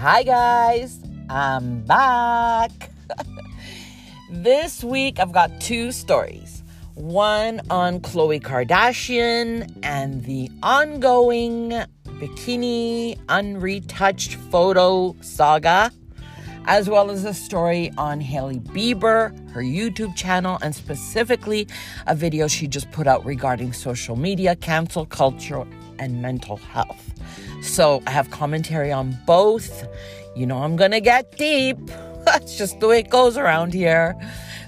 Hi, guys. I'm back. this week, I've got two stories one on Khloe Kardashian and the ongoing bikini unretouched photo saga, as well as a story on Hailey Bieber, her YouTube channel, and specifically a video she just put out regarding social media, cancel culture, and mental health. So I have commentary on both. You know, I'm going to get deep. That's just the way it goes around here.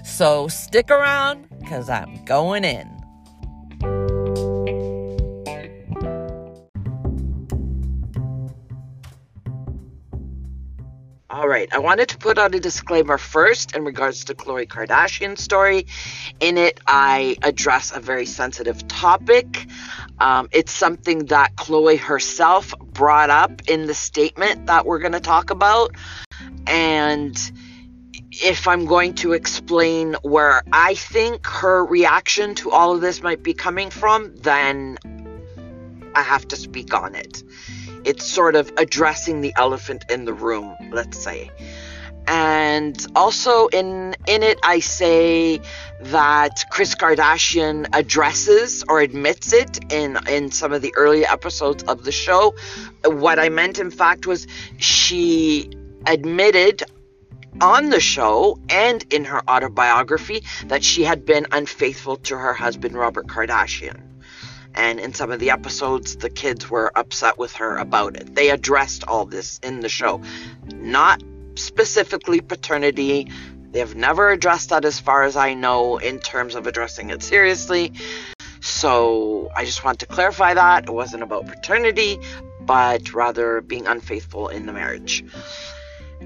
So stick around because I'm going in. All right, I wanted to put out a disclaimer first in regards to Khloe Kardashian's story. In it, I address a very sensitive topic. Um, it's something that Khloe herself brought up in the statement that we're going to talk about. And if I'm going to explain where I think her reaction to all of this might be coming from, then I have to speak on it. It's sort of addressing the elephant in the room, let's say. And also in in it I say that Kris Kardashian addresses or admits it in in some of the early episodes of the show. What I meant in fact was she admitted on the show and in her autobiography that she had been unfaithful to her husband Robert Kardashian. And in some of the episodes, the kids were upset with her about it. They addressed all this in the show. Not specifically paternity. They have never addressed that, as far as I know, in terms of addressing it seriously. So I just want to clarify that. It wasn't about paternity, but rather being unfaithful in the marriage.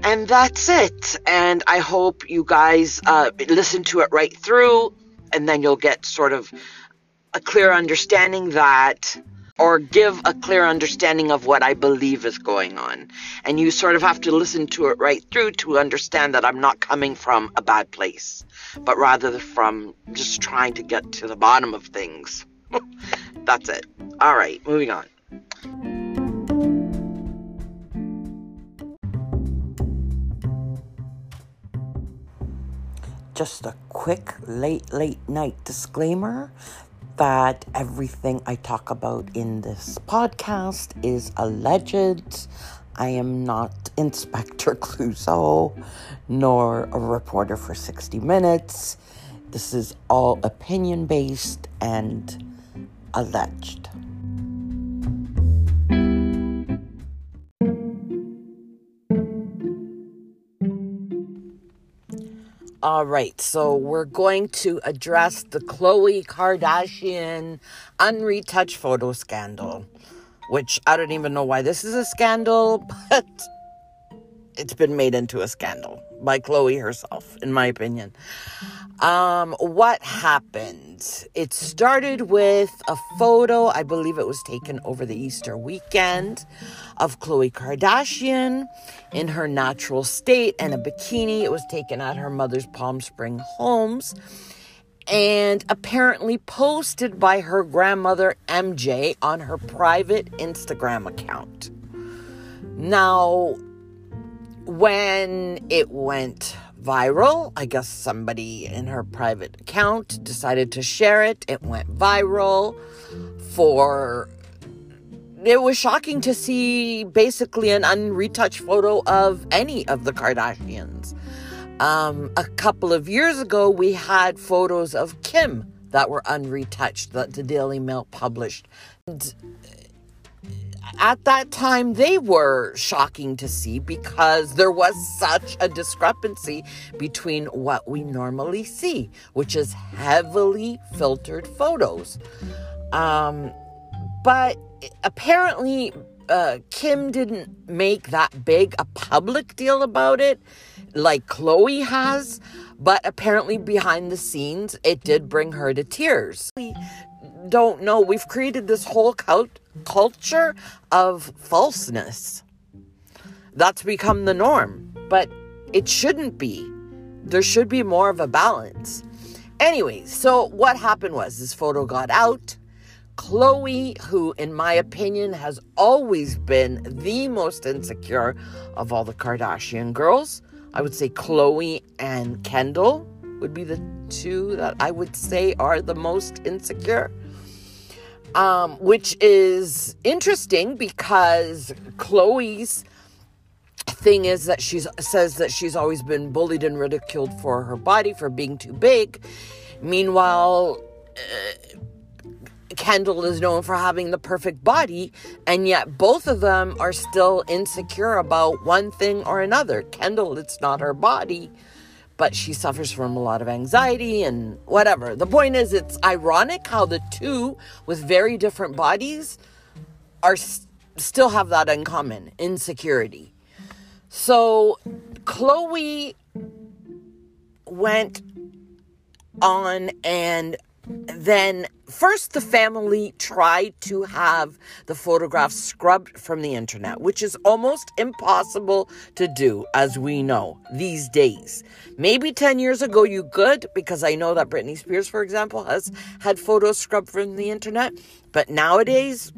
And that's it. And I hope you guys uh, listen to it right through, and then you'll get sort of a clear understanding that or give a clear understanding of what I believe is going on. And you sort of have to listen to it right through to understand that I'm not coming from a bad place, but rather from just trying to get to the bottom of things. That's it. All right, moving on. Just a quick late, late night disclaimer that everything I talk about in this podcast is alleged. I am not Inspector Clouseau nor a reporter for 60 Minutes. This is all opinion based and alleged. All right, so we're going to address the Khloe Kardashian unretouched photo scandal, which I don't even know why this is a scandal, but it's been made into a scandal by Khloe herself, in my opinion. Um, what happened? It started with a photo, I believe it was taken over the Easter weekend, of Khloe Kardashian in her natural state and a bikini. It was taken at her mother's Palm Spring homes and apparently posted by her grandmother MJ on her private Instagram account. Now, when it went viral, I guess somebody in her private account decided to share it. It went viral for. It was shocking to see basically an unretouched photo of any of the Kardashians. Um, a couple of years ago, we had photos of Kim that were unretouched that the Daily Mail published. And at that time they were shocking to see because there was such a discrepancy between what we normally see, which is heavily filtered photos. Um, but apparently, uh, Kim didn't make that big a public deal about it like Khloe has, but apparently behind the scenes, it did bring her to tears. We don't know. We've created this whole cult culture of falseness. That's become the norm, but it shouldn't be. There should be more of a balance. Anyway, so what happened was this photo got out. Khloe, who, in my opinion, has always been the most insecure of all the Kardashian girls. I would say Khloe and Kendall would be the two that I would say are the most insecure. Um, which is interesting because Khloe's thing is that she says that she's always been bullied and ridiculed for her body for being too big. Meanwhile, uh, Kendall is known for having the perfect body, and yet both of them are still insecure about one thing or another. Kendall, it's not her body but she suffers from a lot of anxiety and whatever. The point is, it's ironic how the two with very different bodies are still have that in common insecurity. So Khloe went on and then first the family tried to have the photographs scrubbed from the internet, which is almost impossible to do, as we know these days. Maybe 10 years ago you could, because I know that Britney Spears, for example, has had photos scrubbed from the internet. But nowadays,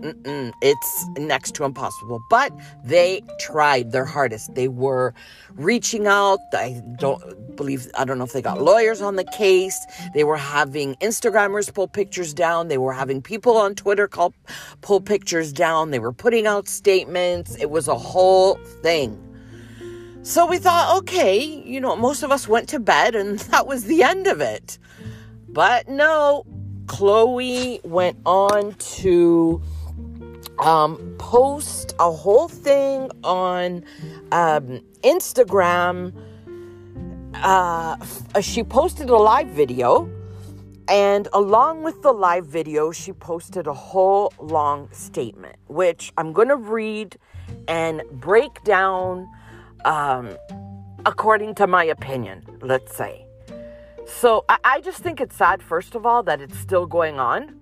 it's next to impossible. But they tried their hardest. They were reaching out. I don't believe, I don't know if they got lawyers on the case. They were having Instagrammers pull pictures down. They were having people on Twitter call, pull pictures down. They were putting out statements. It was a whole thing. So we thought, okay, you know, most of us went to bed and that was the end of it. But no, Khloe went on to um, post a whole thing on um, Instagram. Uh, she posted a live video, and along with the live video, she posted a whole long statement, which I'm going to read and break down um, according to my opinion, let's say. So I, I just think it's sad, first of all, that it's still going on.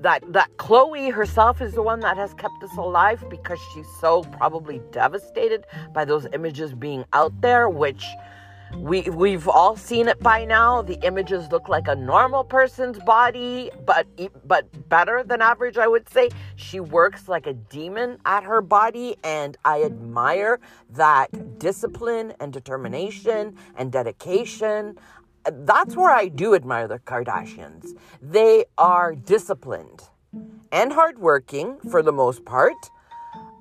That that Khloe herself is the one that has kept us alive because she's so probably devastated by those images being out there, which we we've all seen it by now. The images look like a normal person's body, but but better than average, I would say. She works like a demon at her body, and I admire that discipline and determination and dedication that's where I do admire the Kardashians. They are disciplined and hardworking for the most part,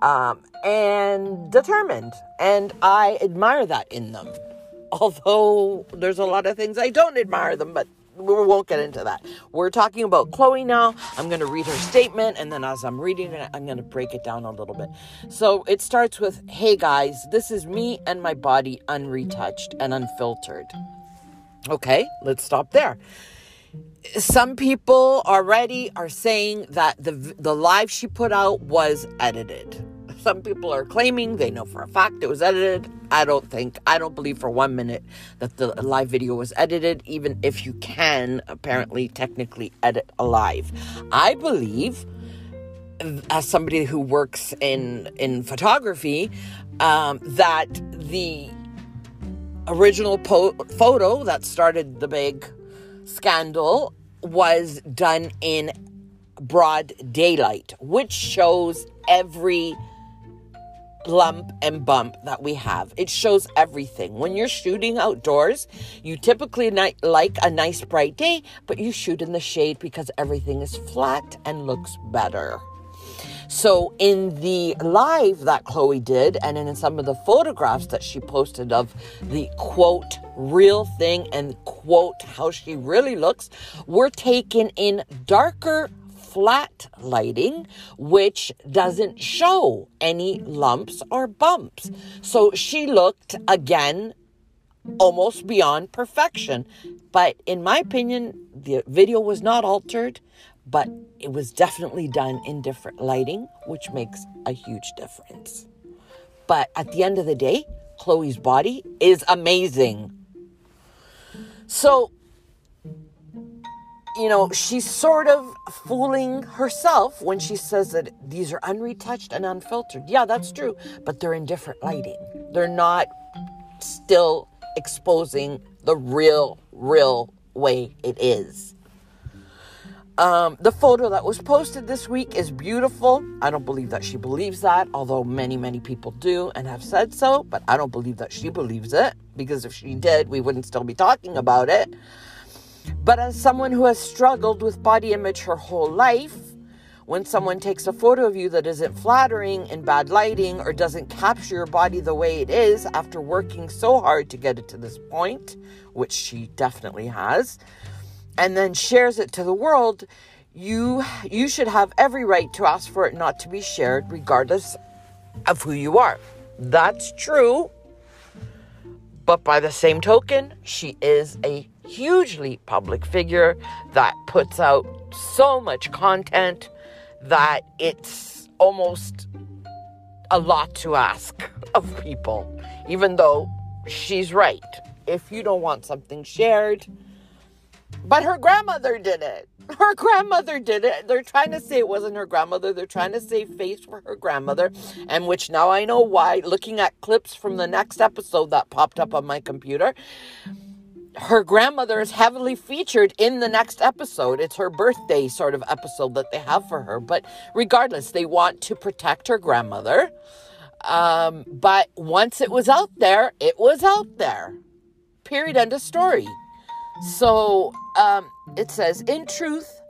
um, and determined. And I admire that in them. Although there's a lot of things I don't admire them, but we won't get into that. We're talking about Khloe now. I'm going to read her statement, and then as I'm reading it, I'm going to break it down a little bit. So it starts with Hey guys, this is me and my body unretouched and unfiltered. Okay, let's stop there. Some people already are saying that the the live she put out was edited. Some people are claiming they know for a fact it was edited. I don't think, I don't believe for one minute that the live video was edited, even if you can apparently technically edit a live. I believe as somebody who works in in photography um, that the original po- photo that started the big scandal was done in broad daylight, which shows every lump and bump that we have. It shows everything. When you're shooting outdoors, you typically like a nice bright day, but you shoot in the shade because everything is flat and looks better. So, in the live that Khloe did, and in some of the photographs that she posted of the quote, real thing, and quote, how she really looks, were taken in darker flat lighting, which doesn't show any lumps or bumps. So she looked again almost beyond perfection. But in my opinion, the video was not altered but it was definitely done in different lighting, which makes a huge difference. But at the end of the day, Khloe's body is amazing. So, you know, she's sort of fooling herself when she says that these are unretouched and unfiltered. Yeah, that's true, but they're in different lighting. They're not still exposing the real, real way it is. Um, the photo that was posted this week is beautiful. I don't believe that she believes that, although many, many people do and have said so, but I don't believe that she believes it because if she did, we wouldn't still be talking about it. But as someone who has struggled with body image her whole life, when someone takes a photo of you that isn't flattering in bad lighting or doesn't capture your body the way it is after working so hard to get it to this point, which she definitely has, and then shares it to the world, you you should have every right to ask for it not to be shared regardless of who you are. That's true. But by the same token, she is a hugely public figure that puts out so much content that it's almost a lot to ask of people, even though she's right. If you don't want something shared, but her grandmother did it. Her grandmother did it. They're trying to say it wasn't her grandmother. They're trying to save face for her grandmother, and which now I know why. Looking at clips from the next episode that popped up on my computer, her grandmother is heavily featured in the next episode. It's her birthday sort of episode that they have for her. But regardless, they want to protect her grandmother. Um, but once it was out there, it was out there. Period. End of story. So um, it says, in truth,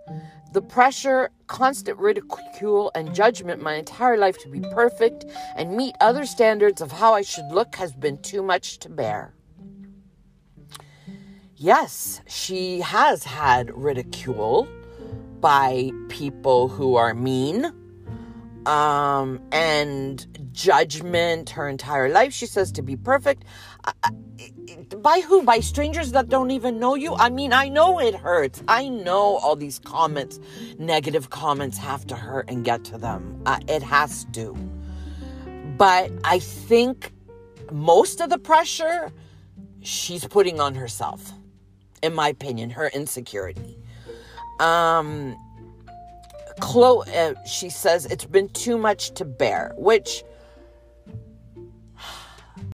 the pressure, constant ridicule, and judgment my entire life to be perfect and meet other standards of how I should look has been too much to bear. Yes, she has had ridicule by people who are mean um, and judgment her entire life. She says to be perfect. by who? By strangers that don't even know you? I mean, I know it hurts. I know all these comments, negative comments, have to hurt and get to them. Uh, it has to. But I think most of the pressure she's putting on herself, in my opinion, her insecurity. Um, Khloe, uh, she says it's been too much to bear, which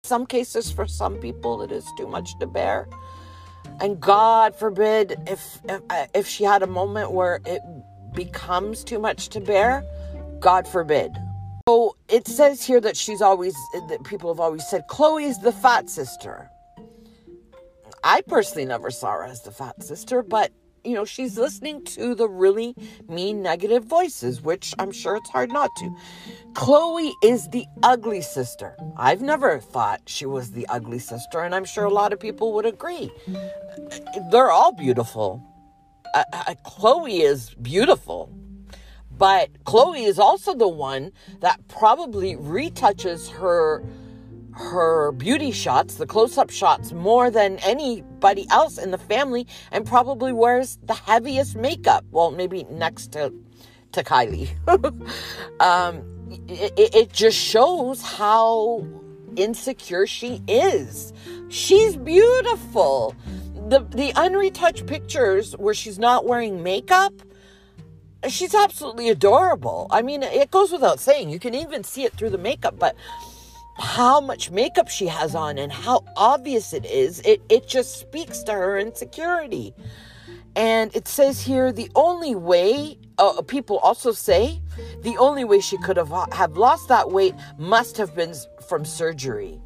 some cases for some people it is too much to bear. And God forbid if if, uh, if she had a moment where it becomes too much to bear, God forbid. So it says here that she's always that people have always said Khloe's the fat sister. I personally never saw her as the fat sister, but you know, she's listening to the really mean negative voices, which I'm sure it's hard not to. Khloe is the ugly sister. I've never thought she was the ugly sister, and I'm sure a lot of people would agree. They're all beautiful. Uh, uh, Khloe is beautiful. But Khloe is also the one that probably retouches her her beauty shots, the close up shots, more than anybody else in the family, and probably wears the heaviest makeup. Well, maybe next to, to Kylie. um, it, it just shows how insecure she is. She's beautiful. The, the unretouched pictures where she's not wearing makeup she's absolutely adorable. I mean, it goes without saying. You can even see it through the makeup, but how much makeup she has on and how obvious it is, it, it just speaks to her insecurity. And it says here the only way, uh, people also say, the only way she could have, have lost that weight must have been from surgery.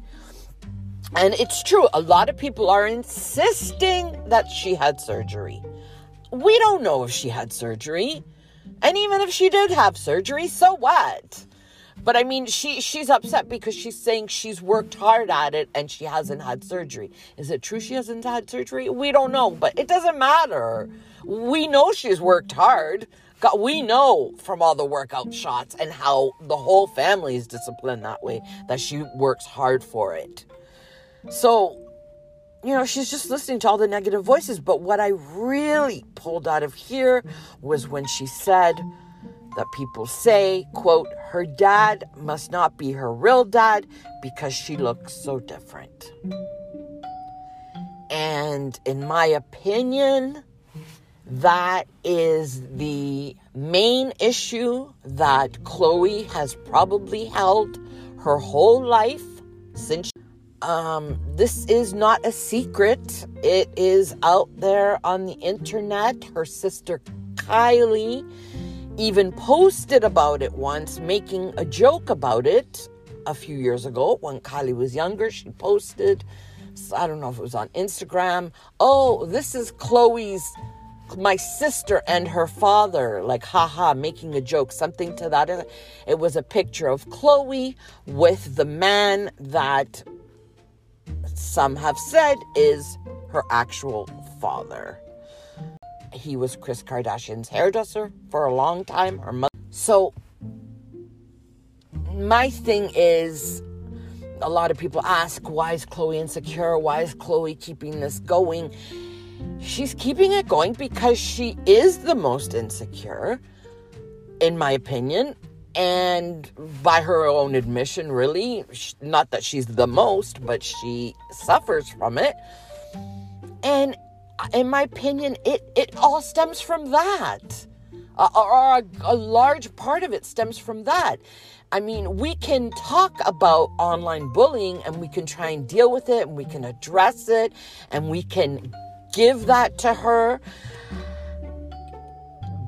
And it's true, a lot of people are insisting that she had surgery. We don't know if she had surgery. And even if she did have surgery, so what? But I mean, she she's upset because she's saying she's worked hard at it and she hasn't had surgery. Is it true she hasn't had surgery? We don't know, but it doesn't matter. We know she's worked hard. God, we know from all the workout shots and how the whole family is disciplined that way that she works hard for it. So, you know, she's just listening to all the negative voices. But what I really pulled out of here was when she said, that people say, quote, her dad must not be her real dad because she looks so different. And in my opinion, that is the main issue that Khloe has probably held her whole life since. Um, this is not a secret. It is out there on the internet. Her sister Kylie even posted about it once, making a joke about it a few years ago when Kylie was younger. She posted, I don't know if it was on Instagram, oh, this is Khloe's, my sister and her father, like, haha, making a joke, something to that. It was a picture of Khloe with the man that some have said is her actual father. He was Kris Kardashian's hairdresser for a long time. Her mother. So my thing is a lot of people ask why is Khloe insecure? Why is Khloe keeping this going? She's keeping it going because she is the most insecure, in my opinion. And by her own admission, really, not that she's the most, but she suffers from it. And in my opinion, it, it all stems from that. Or a, a large part of it stems from that. I mean, we can talk about online bullying and we can try and deal with it and we can address it and we can give that to her.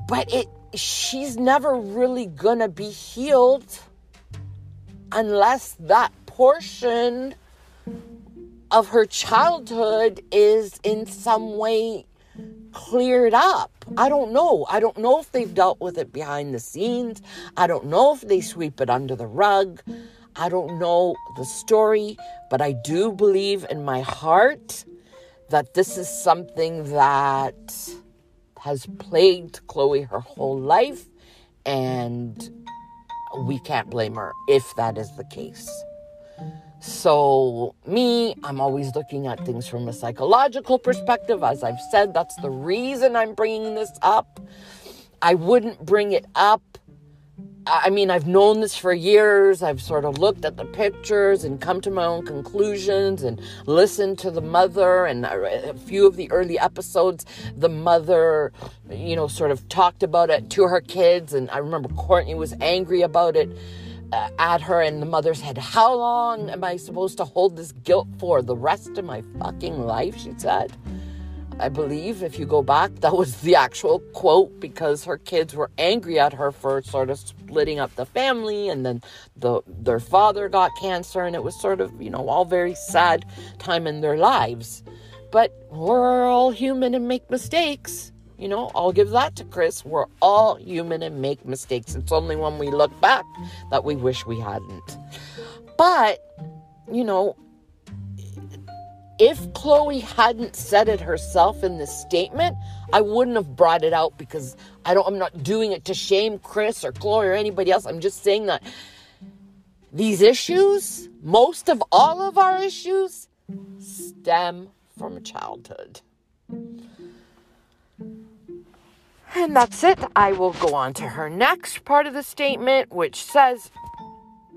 But it she's never really going to be healed unless that portion of her childhood is in some way cleared up. I don't know. I don't know if they've dealt with it behind the scenes. I don't know if they sweep it under the rug. I don't know the story, but I do believe in my heart that this is something that has plagued Khloe her whole life, and we can't blame her if that is the case. So, me, I'm always looking at things from a psychological perspective. As I've said, that's the reason I'm bringing this up. I wouldn't bring it up I mean, I've known this for years. I've sort of looked at the pictures and come to my own conclusions and listened to the mother. And a few of the early episodes, the mother, you know, sort of talked about it to her kids. And I remember Kourtney was angry about it Uh, at her. And the mother said, How long am I supposed to hold this guilt for? The rest of my fucking life, she said. I believe, if you go back, that was the actual quote because her kids were angry at her for sort of splitting up the family, and then the their father got cancer, and it was sort of you know all very sad time in their lives. But we're all human and make mistakes. You know, I'll give that to Kris. We're all human and make mistakes. It's only when we look back that we wish we hadn't. But, you know, if Khloe hadn't said it herself in this statement, I wouldn't have brought it out because I don't I'm not doing it to shame Kris or Khloe or anybody else. I'm just saying that these issues, most of all of our issues, stem from childhood. And that's it. I will go on to her next part of the statement, which says,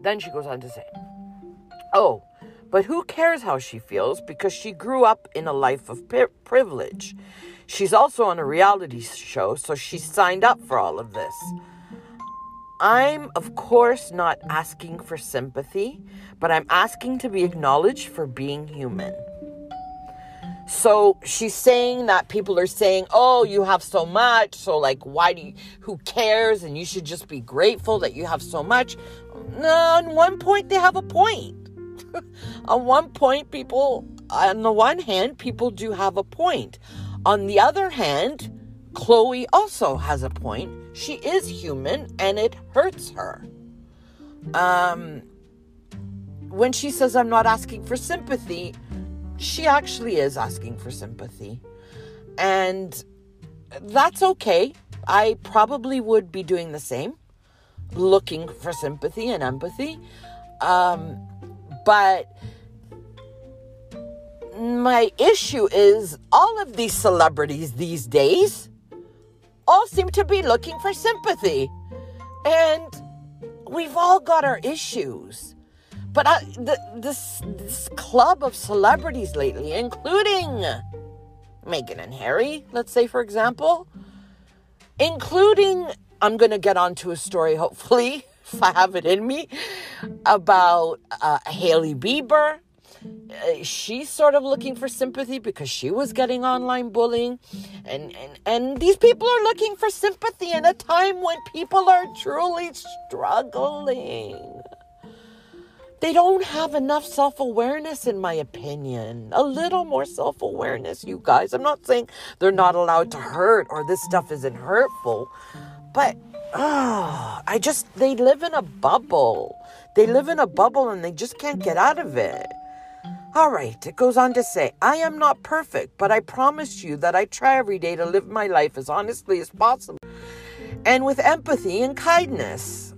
then she goes on to say, Oh, but who cares how she feels because she grew up in a life of privilege. She's also on a reality show, so she signed up for all of this. I'm, of course, not asking for sympathy, but I'm asking to be acknowledged for being human. So she's saying that people are saying, oh, you have so much. So, like, why do you, who cares? And you should just be grateful that you have so much. No, on one point, they have a point. on one point, people, on the one hand, people do have a point. On the other hand, Khloe also has a point. She is human and it hurts her. Um, when she says, I'm not asking for sympathy, she actually is asking for sympathy. And that's okay. I probably would be doing the same, looking for sympathy and empathy. Um, but my issue is all of these celebrities these days all seem to be looking for sympathy. And we've all got our issues. But I, this, this club of celebrities lately, including Meghan and Harry, let's say, for example, including, I'm going to get onto a story, hopefully, if I have it in me, about uh, Hailey Bieber. Uh, she's sort of looking for sympathy because she was getting online bullying. And, and and these people are looking for sympathy in a time when people are truly struggling they don't have enough self-awareness in my opinion. A little more self-awareness you guys. I'm not saying they're not allowed to hurt or this stuff isn't hurtful but uh, i just they live in a bubble. They live in a bubble and they just can't get out of it. All right, it goes on to say, I am not perfect, but I promise you that I try every day to live my life as honestly as possible and with empathy and kindness.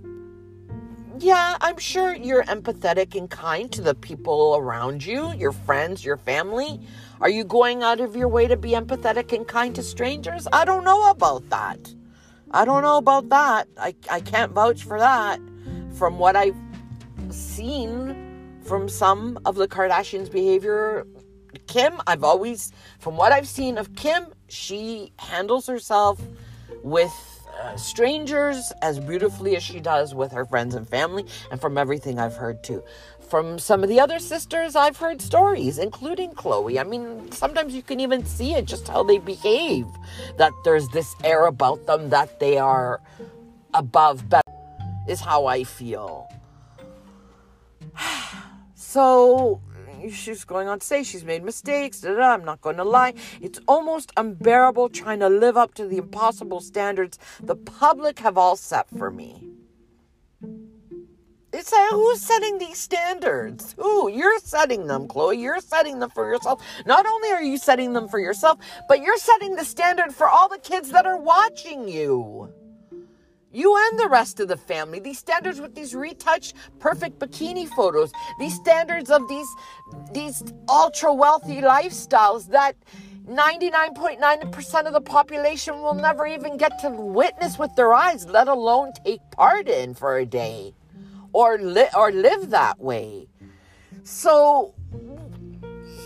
Yeah, I'm sure you're empathetic and kind to the people around you, your friends, your family. Are you going out of your way to be empathetic and kind to strangers? I don't know about that. I don't know about that. I, I can't vouch for that. From what I've seen from some of the Kardashians' behavior. Kim, I've always, from what I've seen of Kim, she handles herself with uh, strangers as beautifully as she does with her friends and family, and from everything I've heard too. From some of the other sisters, I've heard stories, including Khloe. I mean, sometimes you can even see it just how they behave, that there's this air about them that they are above better, is how I feel. So she's going on to say she's made mistakes. Da, da, I'm not going to lie. It's almost unbearable trying to live up to the impossible standards the public have all set for me. It's like, who's setting these standards? Ooh, you're setting them, Khloe. You're setting them for yourself. Not only are you setting them for yourself, but you're setting the standard for all the kids that are watching you you and the rest of the family. These standards with these retouched perfect bikini photos, these standards of these these ultra wealthy lifestyles that 99.9% of the population will never even get to witness with their eyes, let alone take part in for a day or li- or live that way. So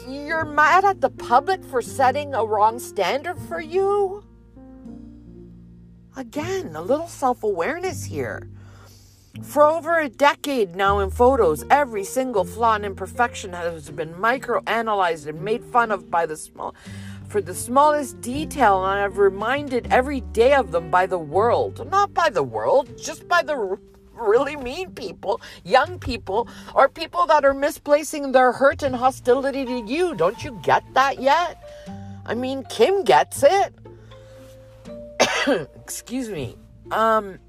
you're mad at the public for setting a wrong standard for you? Again, a little self awareness here. For over a decade now in photos, every single flaw and imperfection has been micro-analyzed and made fun of by the small for the smallest detail, and I've reminded every day of them by the world. Not by the world, just by the really mean people, young people, or people that are misplacing their hurt and hostility to you. Don't you get that yet? I mean, Kim gets it. excuse me. Um,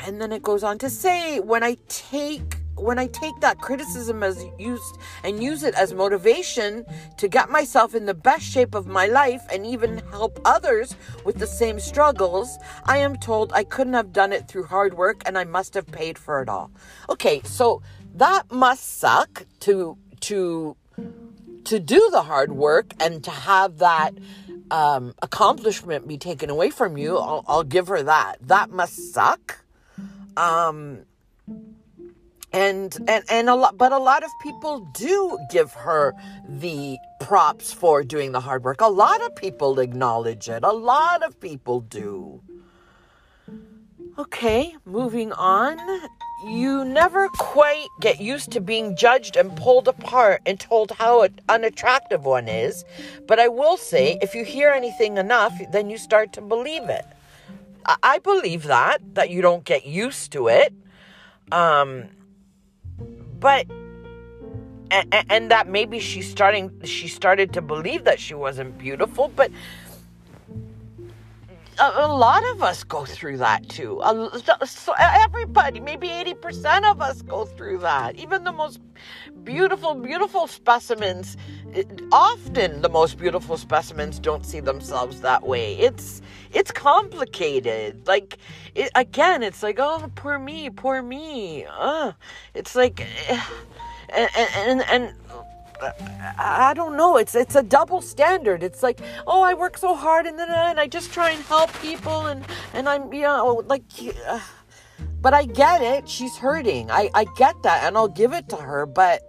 and then it goes on to say, when I take when I take that criticism as used and use it as motivation to get myself in the best shape of my life and even help others with the same struggles, I am told I couldn't have done it through hard work and I must have paid for it all. Okay, so that must suck to to to do the hard work and to have that um, accomplishment be taken away from you, I'll, I'll give her that. That must suck. Um, and and and a lot but a lot of people do give her the props for doing the hard work a lot of people acknowledge it a lot of people do okay moving on you never quite get used to being judged and pulled apart and told how unattractive one is. But I will say, if you hear anything enough, then you start to believe it. I believe that, that you don't get used to it. Um, but, and, and that maybe she's starting, she started to believe that she wasn't beautiful, but a, a, lot of us go through that too. A, so everybody, maybe 80% of us go through that. Even the most beautiful, beautiful specimens, often the most beautiful specimens don't see themselves that way. It's it's complicated. Like it, again, it's like, oh, poor me, poor me. Uh, it's like eh, and and, and I don't know. It's it's a double standard. It's like, oh, I work so hard, and then and I just try and help people, and and I'm you know like, uh, but I get it. She's hurting. I I get that, and I'll give it to her. But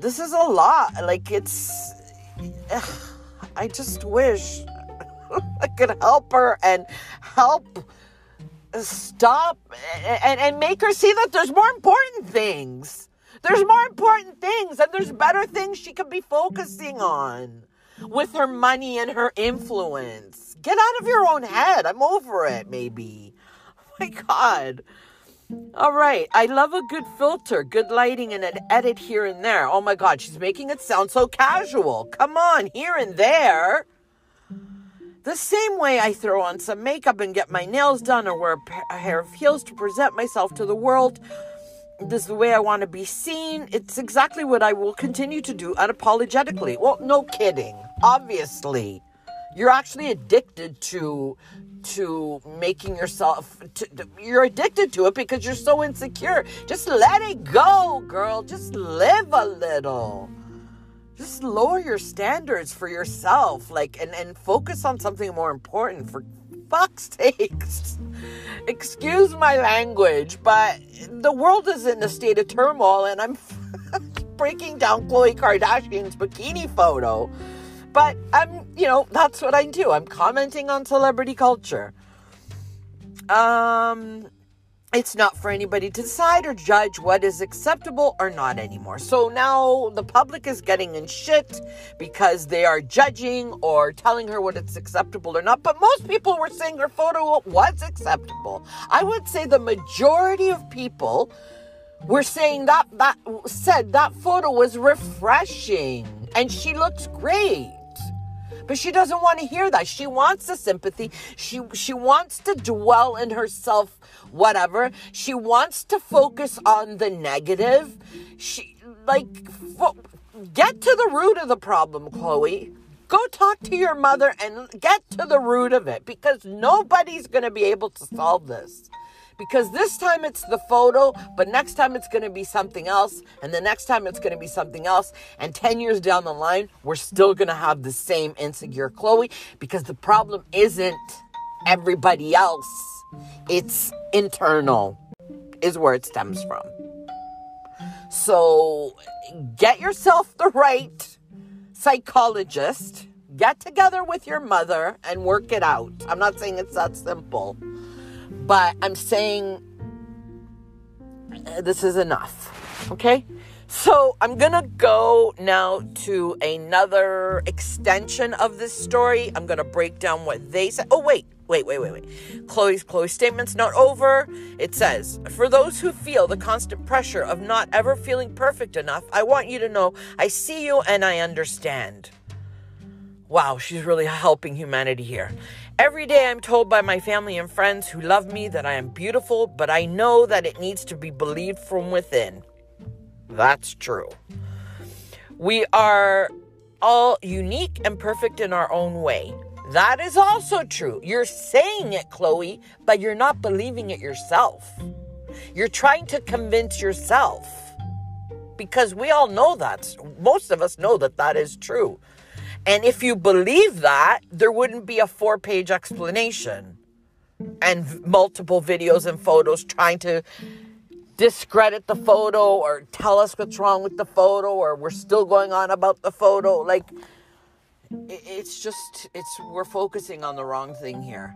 this is a lot. Like it's, uh, I just wish I could help her and help stop and and make her see that there's more important things There's more important things and there's better things she could be focusing on with her money and her influence. Get out of your own head. I'm over it, maybe. Oh my God. All right. I love a good filter, good lighting, and an edit here and there. Oh my God. She's making it sound so casual. Come on, here and there. The same way I throw on some makeup and get my nails done or wear a pair of heels to present myself to the world. This is the way I want to be seen. It's exactly what I will continue to do unapologetically. Well, no kidding. Obviously, you're actually addicted to to making yourself to, you're addicted to it because you're so insecure. Just let it go, girl. Just live a little just lower your standards for yourself like and and focus on something more important for fuck's sakes. Excuse my language but the world is in a state of turmoil and i'm breaking down khloe kardashian's bikini photo. But i'm you know that's what i do. I'm commenting on celebrity culture. Um it's not for anybody to decide or judge what is acceptable or not anymore. So now the public is getting in shit because they are judging or telling her what it's acceptable or not. But most people were saying her photo was acceptable. I would say the majority of people were saying that that said that photo was refreshing and she looks great. But she doesn't want to hear that. She wants the sympathy. She she wants to dwell in herself whatever. She wants to focus on the negative. She like fo- get to the root of the problem, Khloe. Go talk to your mother and get to the root of it because nobody's going to be able to solve this because this time it's the photo, but next time it's going to be something else, and the next time it's going to be something else, and 10 years down the line, we're still going to have the same insecure Khloe because the problem isn't everybody else, it's internal, is where it stems from. So get yourself the right psychologist, get together with your mother, and work it out. I'm not saying it's that simple. But I'm saying uh, this is enough. Okay? So I'm gonna go now to another extension of this story. I'm gonna break down what they said. Oh, wait, wait, wait, wait, wait. Chloe's Khloe's statement's not over. It says, for those who feel the constant pressure of not ever feeling perfect enough, I want you to know I see you and I understand. Wow, she's really helping humanity here. Every day I'm told by my family and friends who love me that I am beautiful, but I know that it needs to be believed from within. That's true. We are all unique and perfect in our own way. That is also true. You're saying it, Khloe, but you're not believing it yourself. You're trying to convince yourself because we all know that. Most of us know that that is true. And if you believe that, there wouldn't be a four page explanation and multiple videos and photos trying to discredit the photo or tell us what's wrong with the photo or we're still going on about the photo. Like, it's just, it's, we're focusing on the wrong thing here.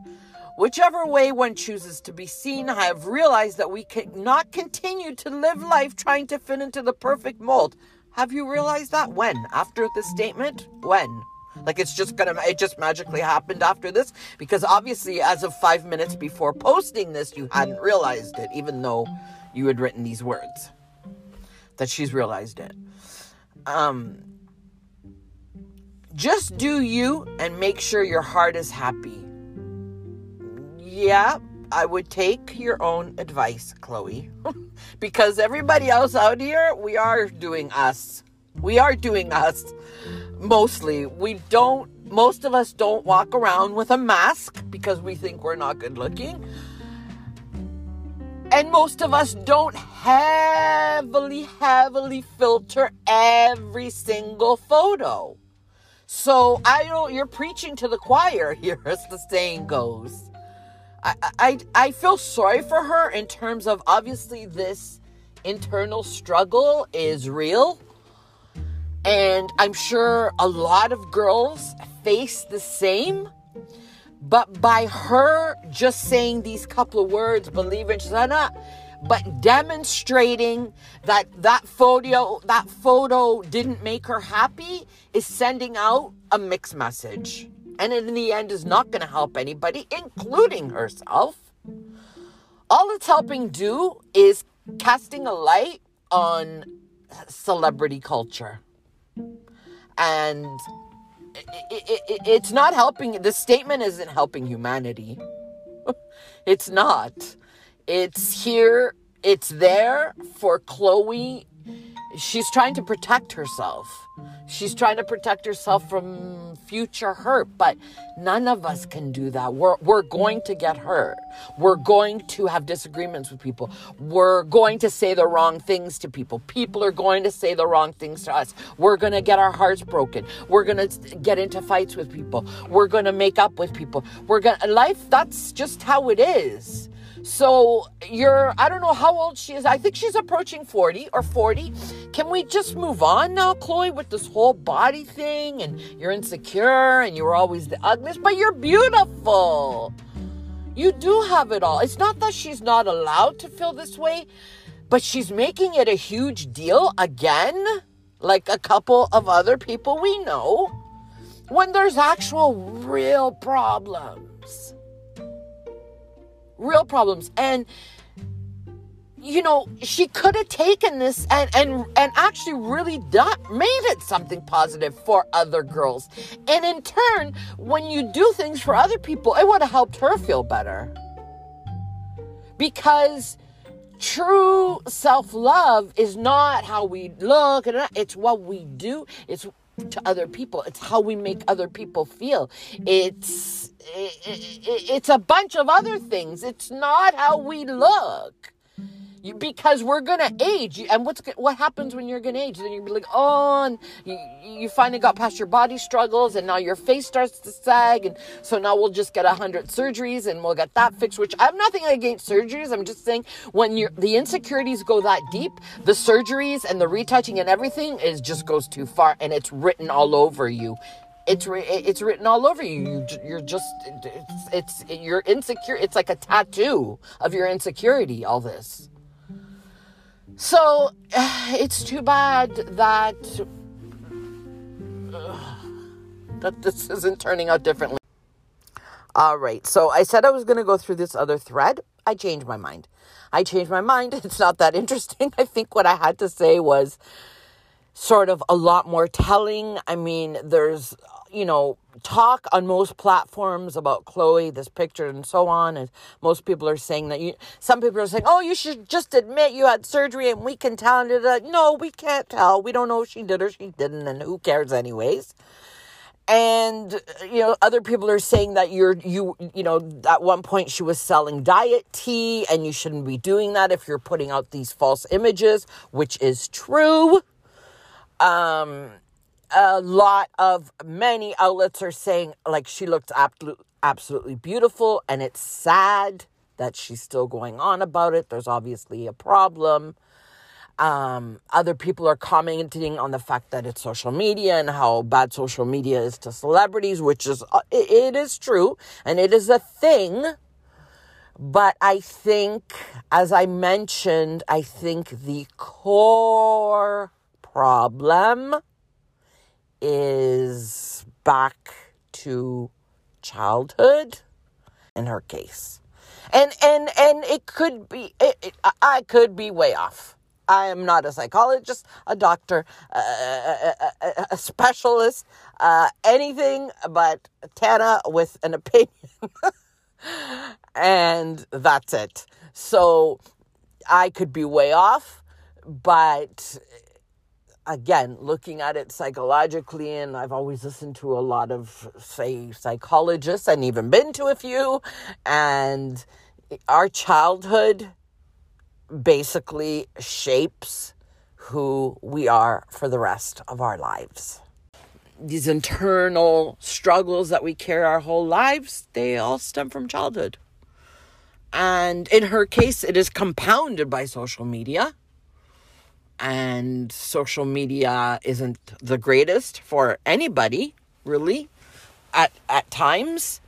Whichever way one chooses to be seen, I have realized that we cannot continue to live life trying to fit into the perfect mold. Have you realized that? When? After this statement? When? Like it's just gonna, it just magically happened after this? Because obviously, as of five minutes before posting this, you hadn't realized it, even though you had written these words. That she's realized it. Um, just do you and make sure your heart is happy. Yeah, I would take your own advice, Khloe, because everybody else out here, we are doing us. We are doing us. Mostly. We don't, most of us don't walk around with a mask because we think we're not good looking. And most of us don't heavily, heavily filter every single photo. So I don't, you're preaching to the choir here, as the saying goes. I, I, I feel sorry for her in terms of obviously this internal struggle is real. And I'm sure a lot of girls face the same. But by her just saying these couple of words, believe she's not, but demonstrating that that photo that photo didn't make her happy is sending out a mixed message and in the end is not going to help anybody including herself. All it's helping do is casting a light on celebrity culture. And it, it, it, it's not helping the statement isn't helping humanity. It's not. It's here, it's there for Khloe. She's trying to protect herself. She's trying to protect herself from future hurt, but none of us can do that. We're, we're going to get hurt. We're going to have disagreements with people. We're going to say the wrong things to people. People are going to say the wrong things to us. We're going to get our hearts broken. We're going to get into fights with people. We're going to make up with people. We're going to, life, that's just how it is. So you're, I don't know how old she is. I think she's approaching 40 or 40. Can we just move on now, Khloe, with this whole body thing? And you're insecure and you're always the ugliest, but you're beautiful. You do have it all. It's not that she's not allowed to feel this way, but she's making it a huge deal again, like a couple of other people we know, when there's actual real problems real problems. And you know, she could have taken this and and and actually really done, made it something positive for other girls. And in turn, when you do things for other people, it would have helped her feel better. Because true self-love is not how we look it's what we do. It's to other people. It's how we make other people feel. It's it, it, it's a bunch of other things. It's not how we look. You, because we're gonna age, and what's what happens when you're gonna age? Then you're like, oh, and you, you finally got past your body struggles, and now your face starts to sag, and so now we'll just get a hundred surgeries, and we'll get that fixed. Which I have nothing against surgeries. I'm just saying when you the insecurities go that deep, the surgeries and the retouching and everything is just goes too far, and it's written all over you it's it's written all over you. you are just it's, it's you're insecure. It's like a tattoo of your insecurity. All this. So it's too bad that that this isn't turning out differently. All right. So I said I was going to go through this other thread. I changed my mind. I changed my mind. It's not that interesting. I think what I had to say was sort of a lot more telling. I mean, there's, you know, talk on most platforms about Khloe, this picture, and so on. And most people are saying that you, some people are saying, oh, you should just admit you had surgery and we can tell. And no, we can't tell. We don't know if she did or she didn't, and who cares, anyways. And you know, other people are saying that you're you you know at one point she was selling diet tea, and you shouldn't be doing that if you're putting out these false images, which is true. Um, a lot of many outlets are saying like she looks absolutely absolutely beautiful and it's sad that she's still going on about it. There's obviously a problem. Um, other people are commenting on the fact that it's social media and how bad social media is to celebrities which is uh, it, it is true and it is a thing. But i think as i mentioned i think the core problem is back to childhood in her case. And and and it could be it, it, I could be way off. I am not a psychologist, a doctor, a, a, a, a specialist, uh, anything but Tana with an opinion. and that's it. So I could be way off, but again, looking at it psychologically, and I've always listened to a lot of, say, psychologists and even been to a few, and our childhood basically shapes who we are for the rest of our lives. These internal struggles that we carry our whole lives, they all stem from childhood. And in her case, it is compounded by social media and social media isn't the greatest for anybody really at at times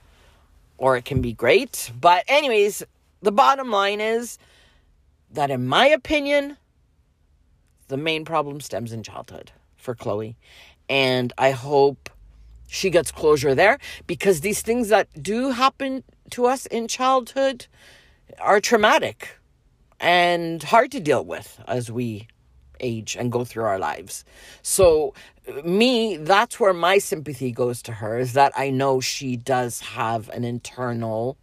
or it can be great but anyways the bottom line is that, in my opinion, the main problem stems in childhood for Khloe. And I hope she gets closure there because these things that do happen to us in childhood are traumatic and hard to deal with as we age and go through our lives. So, me, that's where my sympathy goes to her is that I know she does have an internal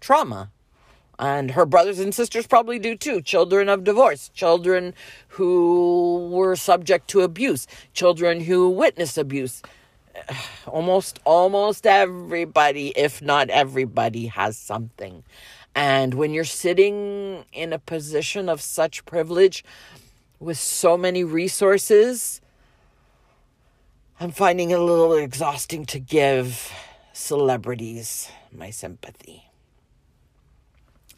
trauma. And her brothers and sisters probably do too. Children of divorce, children who were subject to abuse, children who witnessed abuse. Almost almost everybody, if not everybody, has something. And when you're sitting in a position of such privilege with so many resources, I'm finding it a little exhausting to give celebrities my sympathy.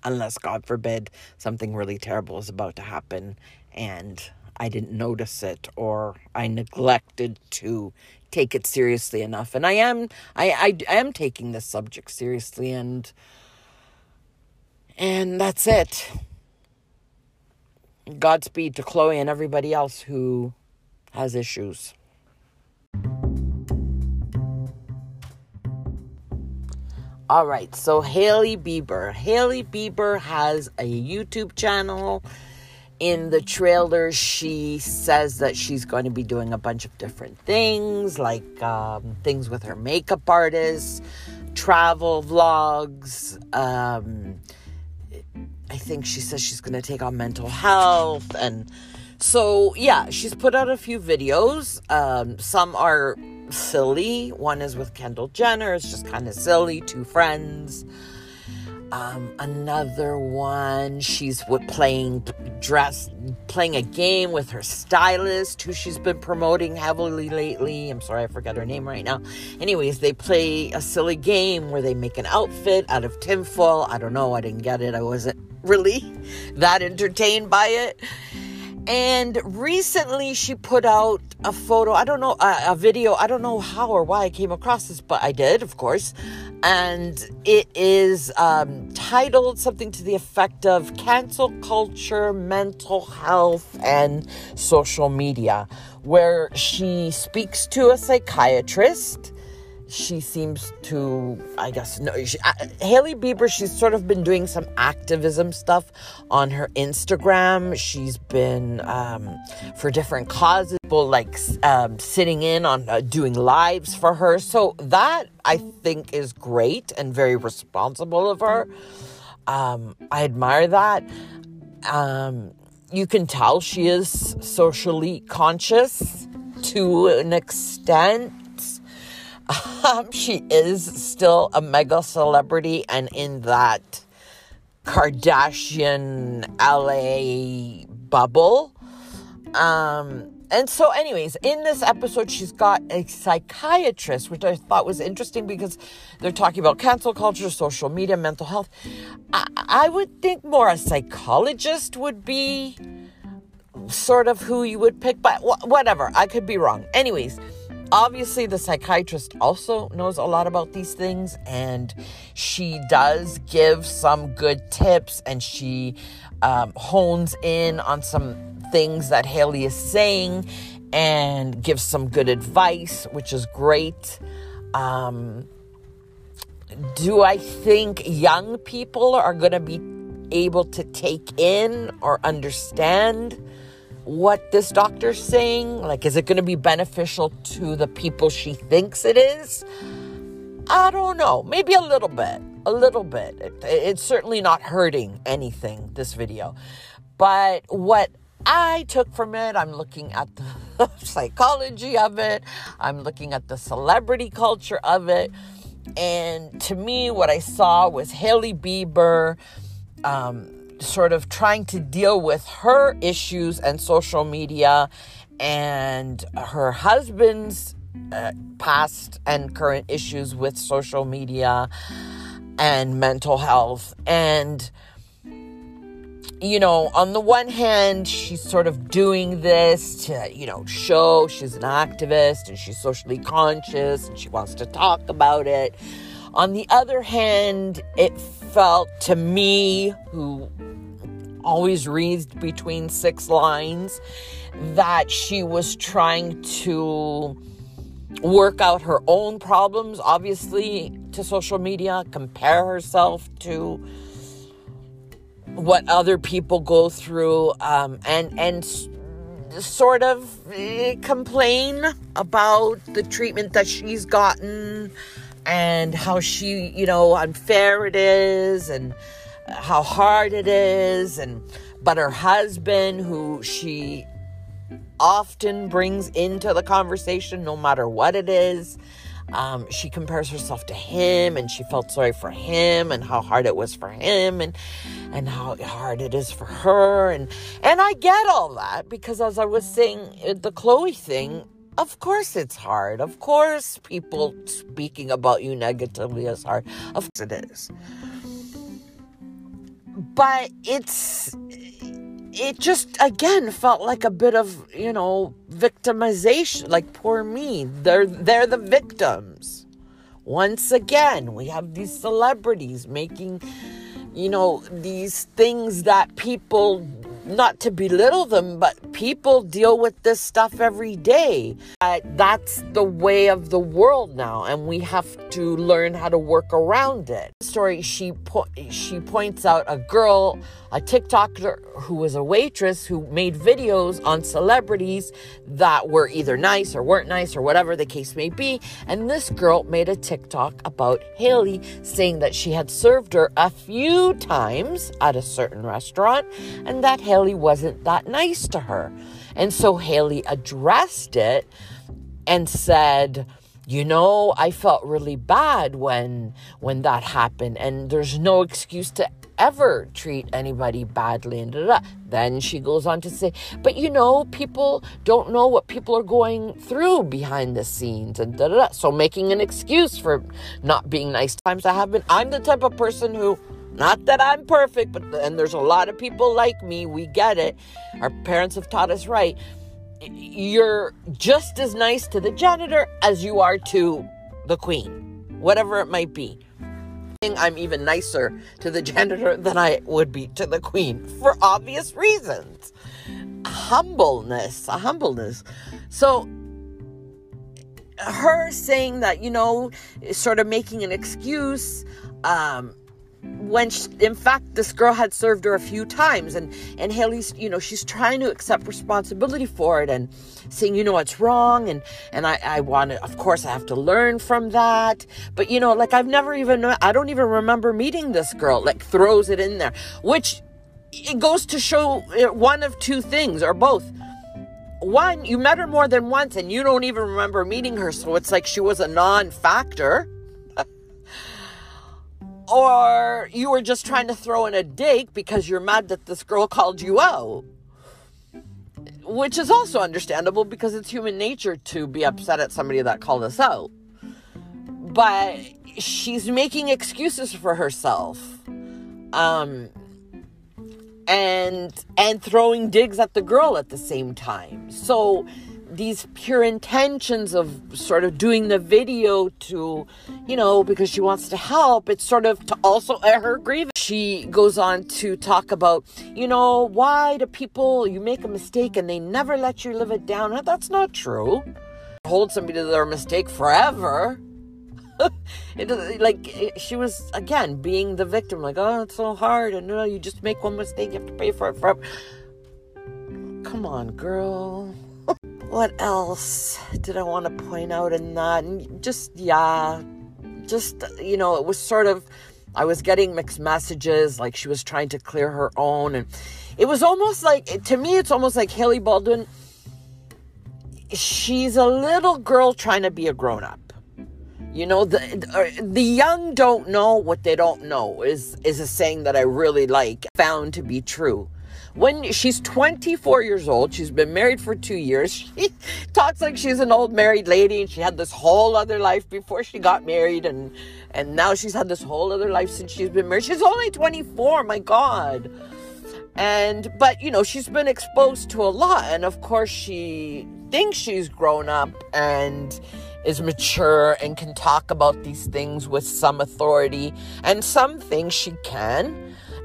Unless, God forbid, something really terrible is about to happen and I didn't notice it or I neglected to take it seriously enough. And I am I, I, am taking this subject seriously and and that's it. Godspeed to Khloe and everybody else who has issues. All right, so Hailey Bieber. Hailey Bieber has a YouTube channel. In the trailer, she says that she's going to be doing a bunch of different things, like um, things with her makeup artist, travel vlogs, um, I think she says she's going to take on mental health. And so, yeah, she's put out a few videos. Um, some are silly. One is with Kendall Jenner. It's just kind of silly. Two friends. Um, another one, she's playing dress, playing a game with her stylist, who she's been promoting heavily lately. I'm sorry, I forgot her name right now. Anyways, they play a silly game where they make an outfit out of tinfoil. I don't know. I didn't get it. I wasn't really that entertained by it. And recently she put out a photo, I don't know, a, a, video, I don't know how or why I came across this, but I did, of course. And it is um, titled something to the effect of cancel culture, mental health, and social media, where she speaks to a psychiatrist she seems to, I guess, no. She, uh, Hailey Bieber, she's sort of been doing some activism stuff on her Instagram. She's been um, for different causes, people like um, sitting in on uh, doing lives for her. So that I think is great and very responsible of her. Um, I admire that. Um, you can tell she is socially conscious to an extent um, she is still a mega celebrity, and in that Kardashian LA bubble. Um, and so, anyways, in this episode, she's got a psychiatrist, which I thought was interesting because they're talking about cancel culture, social media, mental health. I, I would think more a psychologist would be sort of who you would pick, but wh- whatever. I could be wrong. Anyways, obviously the psychiatrist also knows a lot about these things and she does give some good tips and she um, hones in on some things that Hailey is saying and gives some good advice which is great. Um, do i think young people are going to be able to take in or understand what this doctor's saying? Like, is it going to be beneficial to the people she thinks it is? I don't know. Maybe a little bit. A little bit. It, it's certainly not hurting anything, this video. But what I took from it, I'm looking at the psychology of it, I'm looking at the celebrity culture of it. And to me, what I saw was Hailey Bieber. Um, sort of trying to deal with her issues and social media and her husband's uh, past and current issues with social media and mental health. And, you know, on the one hand, she's sort of doing this to, you know, show she's an activist and she's socially conscious and she wants to talk about it. On the other hand, it felt to me, who always reads between six lines that she was trying to work out her own problems, obviously, to social media, compare herself to what other people go through, um, and and sort of eh, complain about the treatment that she's gotten and how she, you know, unfair it is and how hard it is and but her husband who she often brings into the conversation no matter what it is um, she compares herself to him and she felt sorry for him and how hard it was for him and and how hard it is for her and and I get all that because as I was saying uh, the Khloe thing of course it's hard. Of course people speaking about you negatively is hard. Of course it is but it's it just again felt like a bit of you know victimization like poor me. They're they're the victims. Once again we have these celebrities making you know these things that people not to belittle them, but people deal with this stuff every day. Uh, that's the way of the world now, and we have to learn how to work around it. Story she po- she points out a girl, a TikToker who was a waitress who made videos on celebrities that were either nice or weren't nice or whatever the case may be, and this girl made a TikTok about Hailey saying that she had served her a few times at a certain restaurant and that Hailey Hailey wasn't that nice to her. And so Hailey addressed it and said, you know, I felt really bad when when that happened and there's no excuse to ever treat anybody badly and da, da. then she goes on to say but you know people don't know what people are going through behind the scenes and da, da, da. so making an excuse for not being nice times i have been i'm the type of person who not that I'm perfect, but and there's a lot of people like me. We get it. Our parents have taught us right. You're just as nice to the janitor as you are to the queen, whatever it might be. I'm even nicer to the janitor than I would be to the queen for obvious reasons. Humbleness, a humbleness. So her saying that, you know, sort of making an excuse, um, when she, in fact this girl had served her a few times and and Hailey's you know she's trying to accept responsibility for it and saying you know what's wrong? And and I I want to of course I have to learn from that. But you know like I've never even I don't even remember meeting this girl like throws it in there which it goes to show uh, one of two things or both. One you met her more than once and you don't even remember meeting her so it's like she was a non-factor or you were just trying to throw in a date because you're mad that this girl called you out. Which is also understandable because it's human nature to be upset at somebody that called us out. But she's making excuses for herself. Um and and throwing digs at the girl at the same time. So these pure intentions of sort of doing the video to, you know, because she wants to help. It's sort of to also air her grievance. She goes on to talk about, you know, why do people, you make a mistake and they never let you live it down? That's not true. Hold somebody to their mistake forever. it, like she was again being the victim like oh it's so hard and you no you just make one mistake you have to pay for it forever come on girl what else did I want to point out in that? And just, yeah, just, you know, it was sort of, I was getting mixed messages, like she was trying to clear her own. And it was almost like, to me, it's almost like Hailey Baldwin, she's a little girl trying to be a grown up. You know, the the young don't know what they don't know is is a saying that I really like, found to be true when she's 24 years old, she's been married for two years. She talks like she's an old married lady and she had this whole other life before she got married and and now she's had this whole other life since she's been married. She's only 24, my God. And but you know, she's been exposed to a lot and of course she thinks she's grown up and is mature and can talk about these things with some authority and some things she can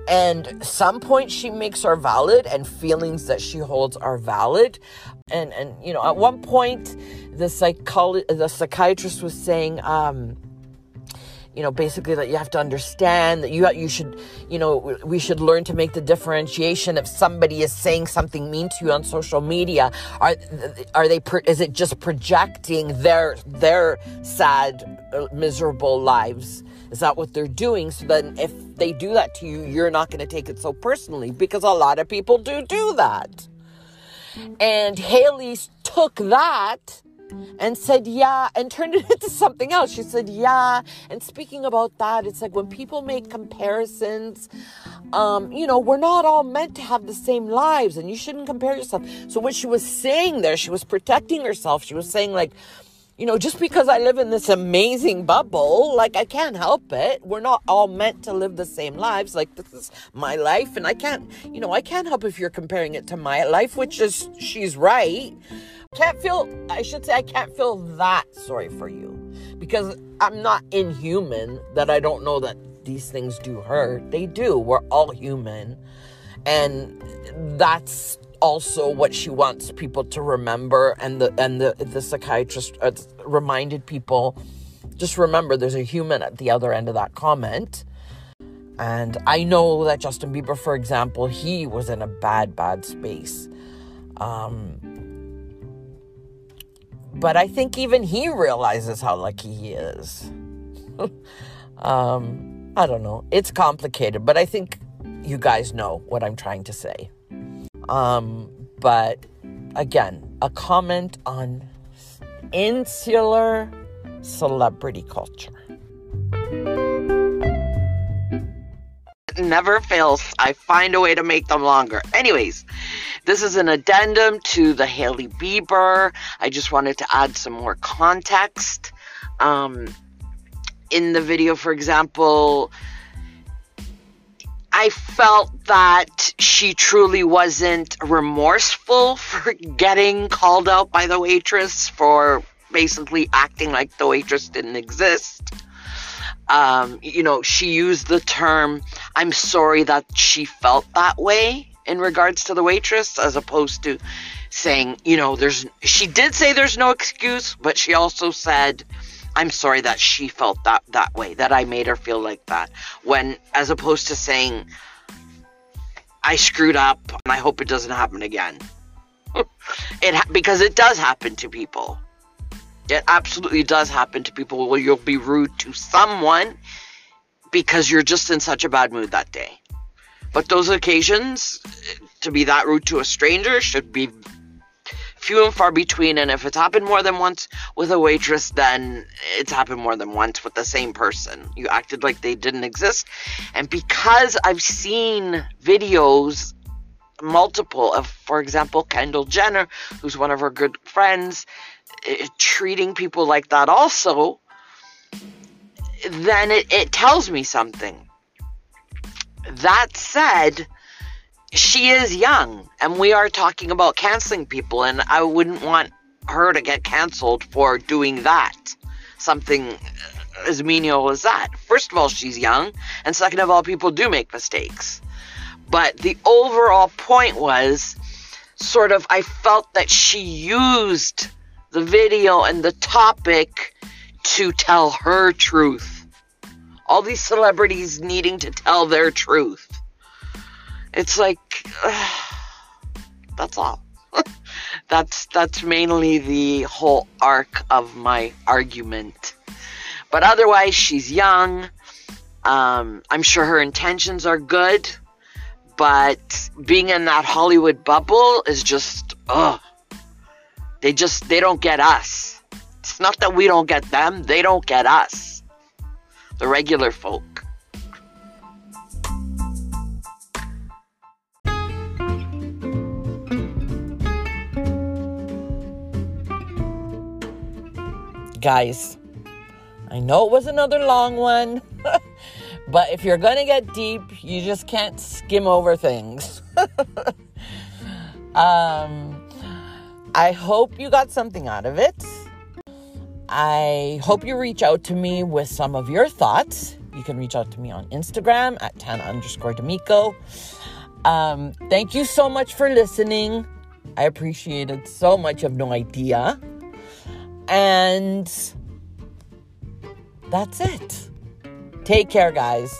and some points she makes are valid and feelings that she holds are valid. And and you know at one point the psycholo- the psychiatrist was saying um you know basically that you have to understand that you you should you know we should learn to make the differentiation if somebody is saying something mean to you on social media. Are are they is it just projecting their their sad uh, miserable lives is that what they're doing so then if they do that to you you're not going to take it so personally because a lot of people do do that and Hailey took that and said, Yeah, and turned it into something else. She said, Yeah. And speaking about that, it's like when people make comparisons, um, you know, we're not all meant to have the same lives and you shouldn't compare yourself. So, what she was saying there, she was protecting herself. She was saying, like, you know, just because I live in this amazing bubble, like I can't help it. We're not all meant to live the same lives. Like this is my life, and I can't, you know, I can't help if you're comparing it to my life, which is she's right. Can't feel, I should say, I can't feel that sorry for you because I'm not inhuman that I don't know that these things do hurt. They do. We're all human. And that's also what she wants people to remember and the and the the psychiatrist uh, reminded people just remember there's a human at the other end of that comment. And i know that justin bieber for example he was in a bad bad space. Um but i think even he realizes how lucky he is. Um i don't know. It's complicated but i think you guys know what i'm trying to say um, but again, a comment on insular celebrity culture. It never fails. I find a way to make them longer. Anyways, this is an addendum to the Hailey Bieber. I just wanted to add some more context. Um, in the video, for example, I felt that she truly wasn't remorseful for getting called out by the waitress for basically acting like the waitress didn't exist. Um, you know, she used the term, I'm sorry that she felt that way in regards to the waitress, as opposed to saying, you know, there's, she did say there's no excuse, but she also said, I'm sorry that she felt that that way, that I made her feel like that. When as opposed to saying I screwed up and I hope it doesn't happen again. it because it does happen to people. It absolutely does happen to people where you'll be rude to someone because you're just in such a bad mood that day. But those occasions to be that rude to a stranger should be few and far between. And if it's happened more than once with a waitress, then it's happened more than once with the same person. You acted like they didn't exist. And because I've seen videos, multiple of, for example, Kendall Jenner, who's one of her good friends, uh, treating people like that also, then it, it tells me something. That said, she is young and we are talking about canceling people and i wouldn't want her to get canceled for doing that. Something as menial as that. First of all she's young and second of all people do make mistakes. But the overall point was sort of i felt that she used the video and the topic to tell her truth. All these celebrities needing to tell their truth it's like uh, that's all. that's that's mainly the whole arc of my argument. But otherwise, she's young. Um, I'm sure her intentions are good, but being in that Hollywood bubble is just ugh. They just they don't get us. It's not that we don't get them; they don't get us, the regular folk. Guys. I know it was another long one, but if you're going to get deep, you just can't skim over things. um, I hope you got something out of it. I hope you reach out to me with some of your thoughts. you can reach out to me on Instagram at Tana underscore D'Amico. Um, thank you so much for listening. I appreciate it so much. Have no idea. And that's it. Take care, guys.